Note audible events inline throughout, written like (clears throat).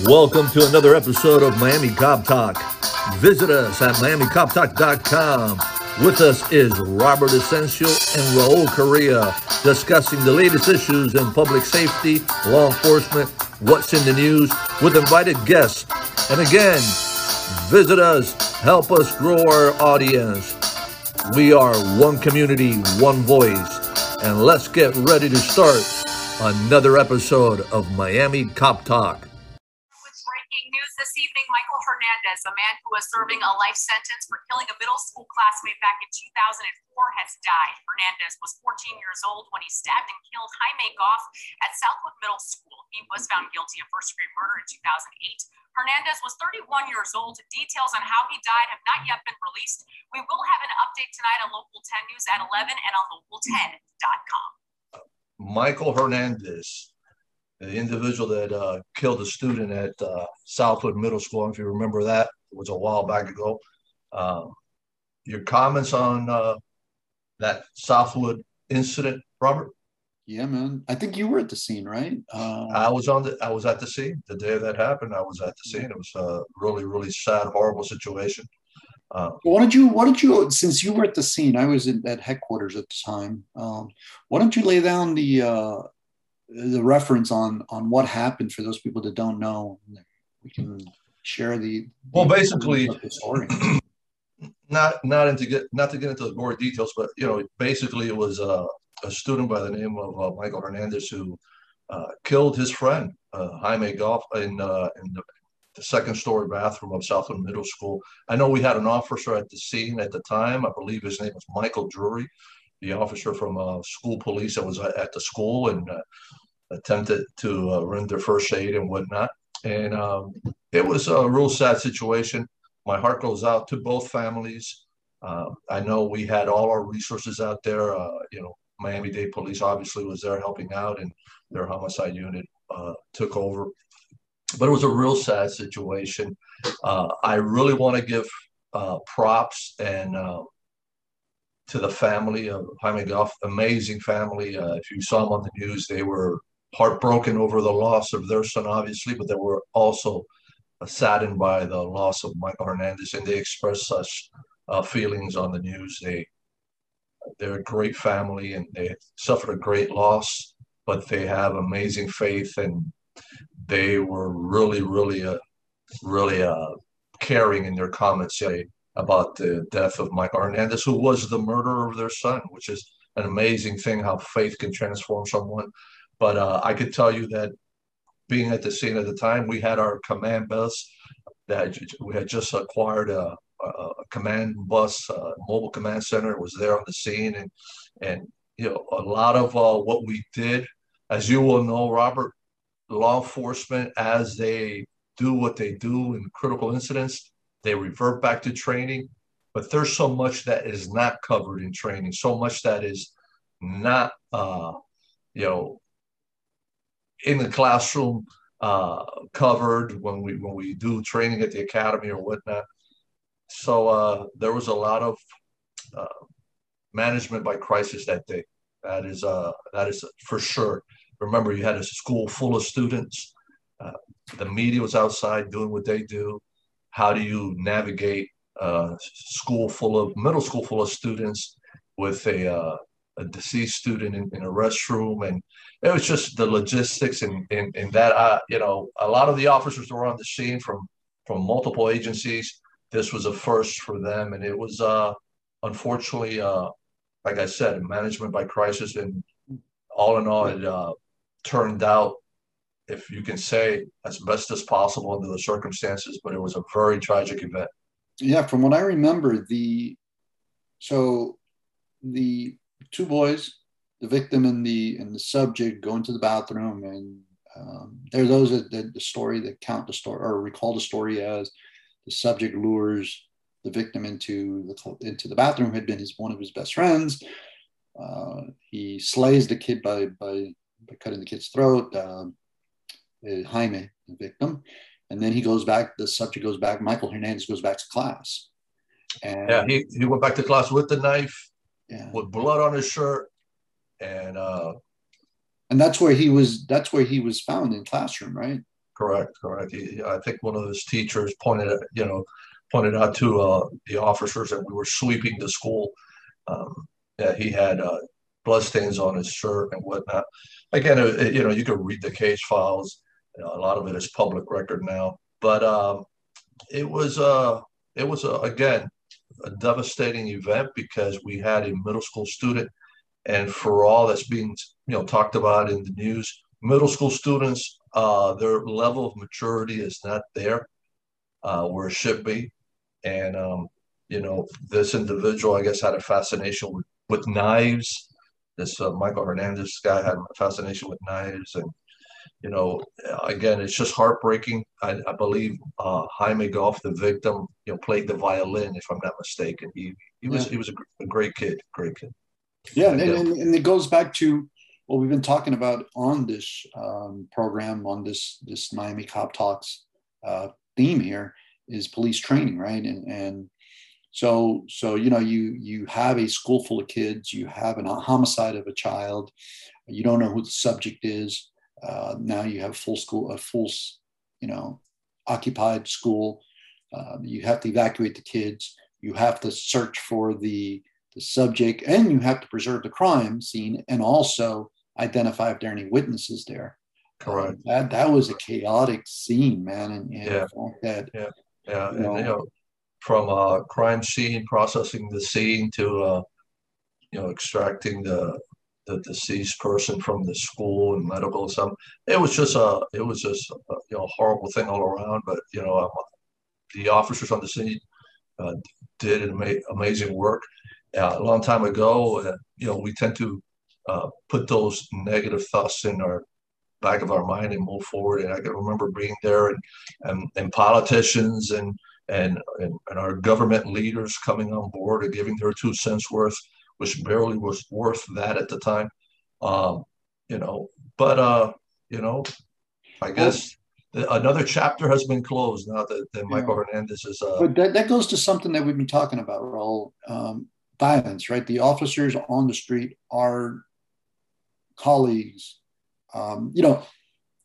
Welcome to another episode of Miami Cop Talk. Visit us at MiamiCopTalk.com. With us is Robert Asensio and Raul Correa discussing the latest issues in public safety, law enforcement, what's in the news with invited guests. And again, visit us, help us grow our audience. We are one community, one voice. And let's get ready to start another episode of Miami Cop Talk. With breaking news this evening, Michael A man who was serving a life sentence for killing a middle school classmate back in 2004, has died. Hernandez was 14 years old when he stabbed and killed Jaime Gough at Southwood Middle School. He was found guilty of first degree murder in 2008. Hernandez was 31 years old. Details on how he died have not yet been released. We will have an update tonight on Local 10 News at 11 and on local10.com. Michael Hernandez, the individual that uh, killed a student at uh, Southwood Middle School. If you remember that, it was a while back ago. Um, your comments on uh, that Southwood incident, Robert? Yeah, man. I think you were at the scene, right? Uh, I was on the. I was at the scene the day that happened. I was at the scene. It was a really, really sad, horrible situation. Uh, why don't you? Why don't you? Since you were at the scene, I was in, at headquarters at the time. Um, why don't you lay down the uh, the reference on on what happened for those people that don't know? We can share the. Well, basically, the story. (clears throat) not not into get not to get into the more details, but you know, basically, it was a, a student by the name of uh, Michael Hernandez who uh, killed his friend uh, Jaime Gough in uh, in the, the second story bathroom of Southwood Middle School. I know we had an officer at the scene at the time. I believe his name was Michael Drury, the officer from uh, school police that was at the school and uh, attempted to uh, render first aid and whatnot. And um, it was a real sad situation. My heart goes out to both families. Uh, I know we had all our resources out there. Uh, you know, Miami Dade Police obviously was there helping out, and their homicide unit uh, took over but it was a real sad situation. Uh, I really want to give uh, props and to the family of Jaime Gough, amazing family. Uh, if you saw them on the news, they were heartbroken over the loss of their son, obviously, but they were also saddened by the loss of Michael Hernandez, and they expressed such uh, feelings on the news. They they're a great family, and they suffered a great loss, but they have amazing faith and they were really, really, uh, really uh, caring in their comments about the death of Mike Hernandez, who was the murderer of their son, which is an amazing thing how faith can transform someone. But uh, I could tell you that being at the scene at the time, we had our command bus that we had just acquired a, a command bus, a mobile command center was there on the scene, and and you know a lot of uh, what we did, as you will know, Robert, law enforcement as they do what they do in critical incidents, they revert back to training. But there's so much that is not covered in training, so much that is not, uh, you know, in the classroom uh, covered when we when we do training at the academy or whatnot. So uh, there was a lot of uh, management by crisis that day. That is uh, that is for sure. Remember, you had a school full of students. Uh, the media was outside doing what they do. How do you navigate a school full of middle school full of students with a, uh, a deceased student in, in, a restroom? And it was just the logistics and, and, and that, uh, you know, a lot of the officers were on the scene from, from multiple agencies. This was a first for them. And it was, uh, unfortunately, uh, like I said, management by crisis. And all in all, it, uh, turned out, if you can say, as best as possible under the circumstances, but it was a very tragic event. Yeah, from what I remember, the so the two boys, the victim and the and the subject, go into the bathroom, and um, there are those that, that the story that count the story or recall the story as the subject lures the victim into the into the bathroom had been his one of his best friends. Uh, he slays the kid by by by cutting the kid's throat, uh, Jaime, the victim. And then he goes back, the subject goes back, Michael Hernandez goes back to class. And, yeah, he, he went back to class with the knife, yeah. with blood on his shirt. And uh, and that's where he was that's where he was found in classroom, right? correct, correct. He, I think one of his teachers pointed, out, you know, pointed out to uh, the officers that we were sweeping the school. Um, that he had uh, bloodstains on his shirt and whatnot. Again, it, you know, you can read the case files. You know, a lot of it is public record now, but um, it was uh, it was uh, again a devastating event because we had a middle school student, and for all that's being you know talked about in the news, middle school students, uh, their level of maturity is not there uh, where it should be, and um, you know this individual, I guess, had a fascination with with knives. This uh, Michael Hernandez guy had a fascination with knives, and you know, again, it's just heartbreaking. I, I believe uh, Jaime Gough, the victim, you know, played the violin, if I'm not mistaken. He he was yeah. he was a, a, great kid, great kid. Yeah, and, and, and, it goes back to what we've been talking about on this um, program, on this this Miami Cop Talks uh, theme here is police training, right? And and so so you know you you have a school full of kids, you have a homicide of a child, you don't know who the subject is uh, now you have full school, a full, you know, occupied school. Uh, you have to evacuate the kids. You have to search for the the subject, and you have to preserve the crime scene, and also identify if there are any witnesses there. Correct. Uh, that that was a chaotic scene, man, and, and yeah. that yeah, yeah, you know, and, you know from a uh, crime scene, processing the scene to uh, you know extracting the the deceased person from the school and medical and stuff. It was just a, it was just a, you know horrible thing all around. But you know, um, the officers on the scene uh, did ama- amazing work. Uh, a long time ago, uh, you know, we tend to uh, put those negative thoughts in our back of our mind and move forward. And I can remember being there and and, and politicians and, and and and our government leaders coming on board and giving their two cents worth which barely was worth that at the time. Um, you know, but uh, you know, I guess another chapter has been closed now that, that Michael yeah. Hernandez is. Uh, but that, that goes to something that we've been talking about, Raul. Um, violence, right? The officers on the street are colleagues. Um, you know,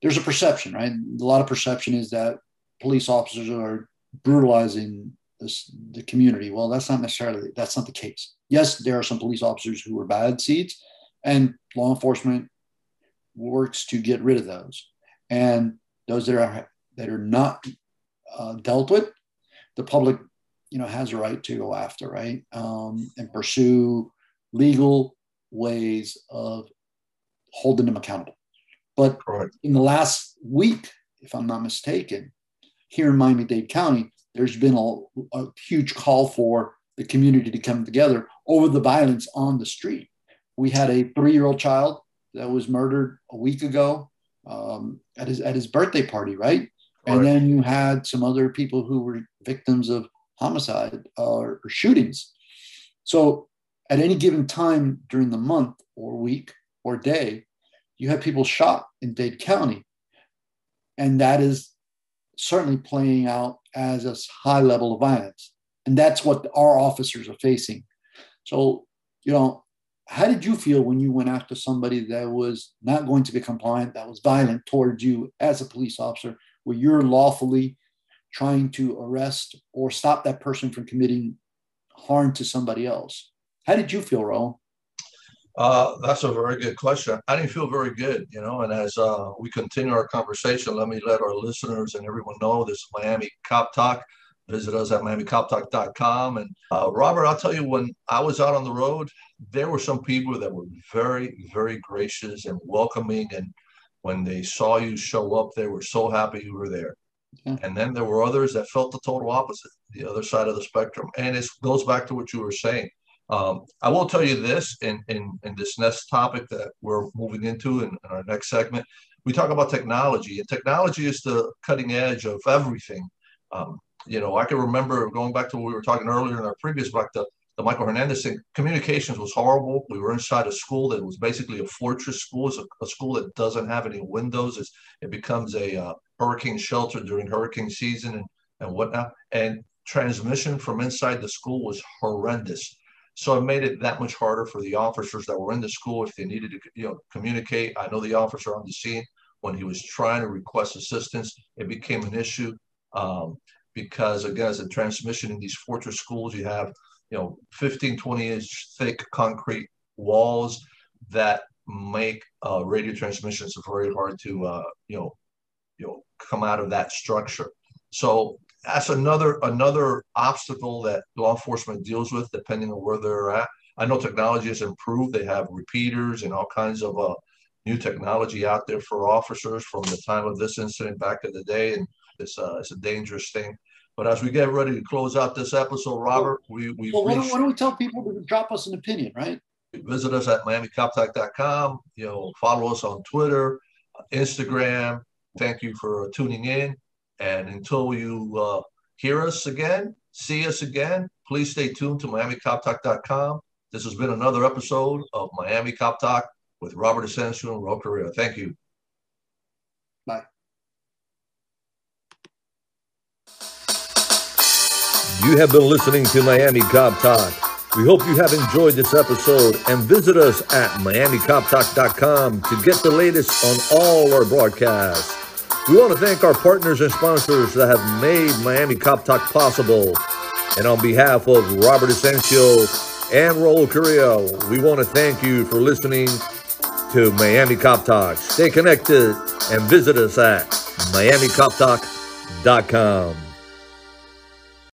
there's a perception, right? A lot of perception is that police officers are brutalizing this, the community. Well, that's not necessarily that's not the case. Yes, there are some police officers who are bad seeds, and law enforcement works to get rid of those. And those that are that are not uh, dealt with, the public, you know, has a right to go after, right, um, and pursue legal ways of holding them accountable. But Correct. in the last week, if I'm not mistaken, here in Miami-Dade County, there's been a, a huge call for the community to come together over the violence on the street. We had a three-year-old child that was murdered a week ago um, at his at his birthday party, right? And then you had some other people who were victims of homicide uh, or shootings. So at any given time during the month or week or day, you have people shot in Dade County. And that is certainly playing out as a high level of violence. And that's what our officers are facing. So, you know, how did you feel when you went after somebody that was not going to be compliant, that was violent towards you as a police officer, where you're lawfully trying to arrest or stop that person from committing harm to somebody else? How did you feel, Raul? Uh, that's a very good question. I didn't feel very good, you know. And as uh, we continue our conversation, let me let our listeners and everyone know this is Miami Cop Talk. Visit us at MiamiCopTalk.com. And uh, Robert, I'll tell you, when I was out on the road, there were some people that were very, very gracious and welcoming. And when they saw you show up, they were so happy you were there. And then there were others that felt the total opposite, the other side of the spectrum. And it goes back to what you were saying um, I will tell you this in, in, in this next topic that we're moving into in, in, our next segment. We talk about technology, and technology is the cutting edge of everything. Um, you know, I can remember going back to what we were talking earlier in our previous book, the, the Michael Hernandez thing. Communications was horrible. We were inside a school that was basically a fortress school. It's a, a school that doesn't have any windows. It's, it becomes a uh, hurricane shelter during hurricane season and, and whatnot. And transmission from inside the school was horrendous so it made it that much harder for the officers that were in the school if they needed to, you know, communicate. I know the officer on the scene when he was trying to request assistance. It became an issue um, because, again, as a transmission in these fortress schools, you have, you know, 15, 20 inch thick concrete walls that make uh, radio transmissions very hard to, uh, you know, you know, come out of that structure. So that's another another obstacle that law enforcement deals with, depending on where they're at. I know technology has improved. They have repeaters and all kinds of uh, new technology out there for officers from the time of this incident back in the day, and it's uh, it's a dangerous thing. But as we get ready to close out this episode, Robert, we we well, why, don't, why don't we tell people to drop us an opinion, right? Visit us at MiamiCopTalk.com. You know, follow us on Twitter, Instagram. Thank you for tuning in. And until you uh, hear us again, see us again, please stay tuned to MiamiCopTalk.com. This has been another episode of Miami Cop Talk with Robert Asensio and Ro Correa. Thank you. Bye. You have been listening to Miami Cop Talk. We hope you have enjoyed this episode and visit us at MiamiCopTalk.com to get the latest on all our broadcasts. We want to thank our partners and sponsors that have made Miami Cop Talk possible. And on behalf of Robert Asensio and Raul Correa, we want to thank you for listening to Miami Cop Talk. Stay connected and visit us at MiamiCopTalk.com.